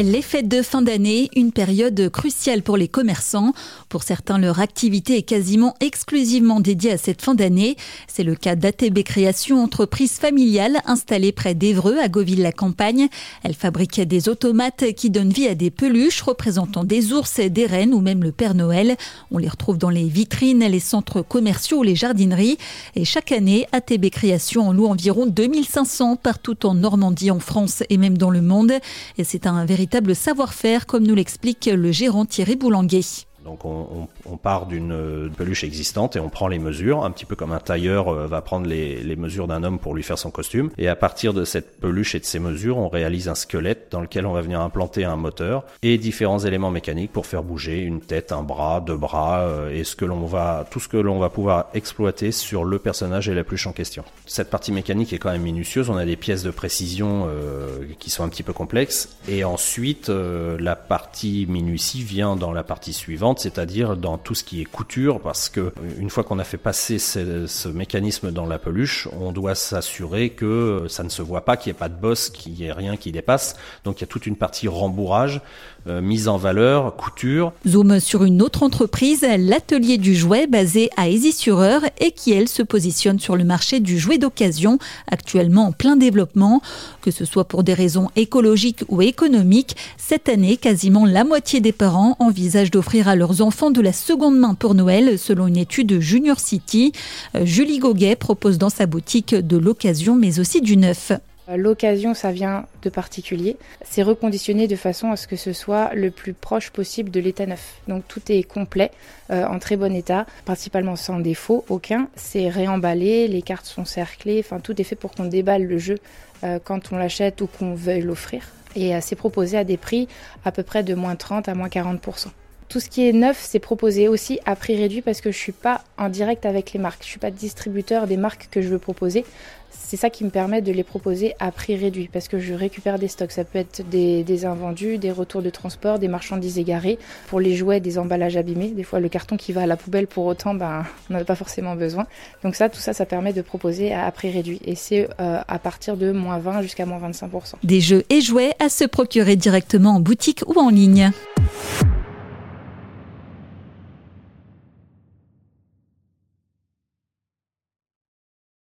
Les fêtes de fin d'année, une période cruciale pour les commerçants. Pour certains, leur activité est quasiment exclusivement dédiée à cette fin d'année. C'est le cas d'ATB Création, entreprise familiale installée près d'Evreux, à Gauville-la-Campagne. Elle fabrique des automates qui donnent vie à des peluches représentant des ours, des rennes ou même le Père Noël. On les retrouve dans les vitrines, les centres commerciaux ou les jardineries. Et chaque année, ATB Création en loue environ 2500 partout en Normandie, en France et même dans le monde. Et c'est un véritable savoir-faire, comme nous l'explique le gérant Thierry Boulanguet. Donc on, part d'une peluche existante et on prend les mesures, un petit peu comme un tailleur euh, va prendre les, mesures d'un homme pour lui faire son costume. Et à partir de cette peluche et de ces mesures, on réalise un squelette dans lequel on va venir implanter un moteur et différents éléments mécaniques pour faire bouger une tête, un bras, deux bras euh, et tout ce que l'on va pouvoir exploiter sur le personnage et la peluche en question. Cette partie mécanique est quand même minutieuse. On a des pièces de précision euh, qui sont un petit peu complexes et ensuite la partie minutie vient dans la partie suivante c'est-à-dire dans tout ce qui est couture, parce que euh, une fois qu'on a fait passer ce, mécanisme dans la peluche, on doit s'assurer que euh, ça ne se voit pas, qu'il n'y ait pas de bosse, qu'il n'y ait rien qui dépasse. Donc il y a toute une partie rembourrage, euh, mise en valeur, couture. Zoom sur une autre entreprise, l'atelier du jouet basé à Aisy-sur-Eure et qui elle se positionne sur le marché du jouet d'occasion, actuellement en plein développement. Que ce soit pour des raisons écologiques ou économiques, cette année, quasiment la moitié des parents envisagent d'offrir à leur enfants de la seconde main pour Noël, selon une étude de Junior City. Euh, Julie Goguet propose dans sa boutique de l'occasion, mais aussi du neuf. L'occasion, ça vient de particulier. C'est reconditionné de façon à ce que ce soit le plus proche possible de l'état neuf. Donc tout est complet, euh, en très bon état, principalement sans défaut, aucun. C'est réemballé, les cartes sont cerclées, enfin tout est fait pour qu'on déballe le jeu euh, quand on l'achète ou qu'on veuille l'offrir. Et c'est proposé à des prix à peu près de moins 30 à moins 40%. Tout ce qui est neuf, c'est proposé aussi à prix réduit parce que je suis pas en direct avec les marques. Je suis pas distributeur des marques que je veux proposer. C'est ça qui me permet de les proposer à prix réduit parce que je récupère des stocks. Ça peut être des, invendus, des retours de transport, des marchandises égarées. Pour les jouets, des emballages abîmés. Des fois, le carton qui va à la poubelle pour autant, ben, on n'en a pas forcément besoin. Donc ça, tout ça, ça permet de proposer à, prix réduit. Et c'est euh, à partir de moins 20 jusqu'à moins 25%. Des jeux et jouets à se procurer directement en boutique ou en ligne.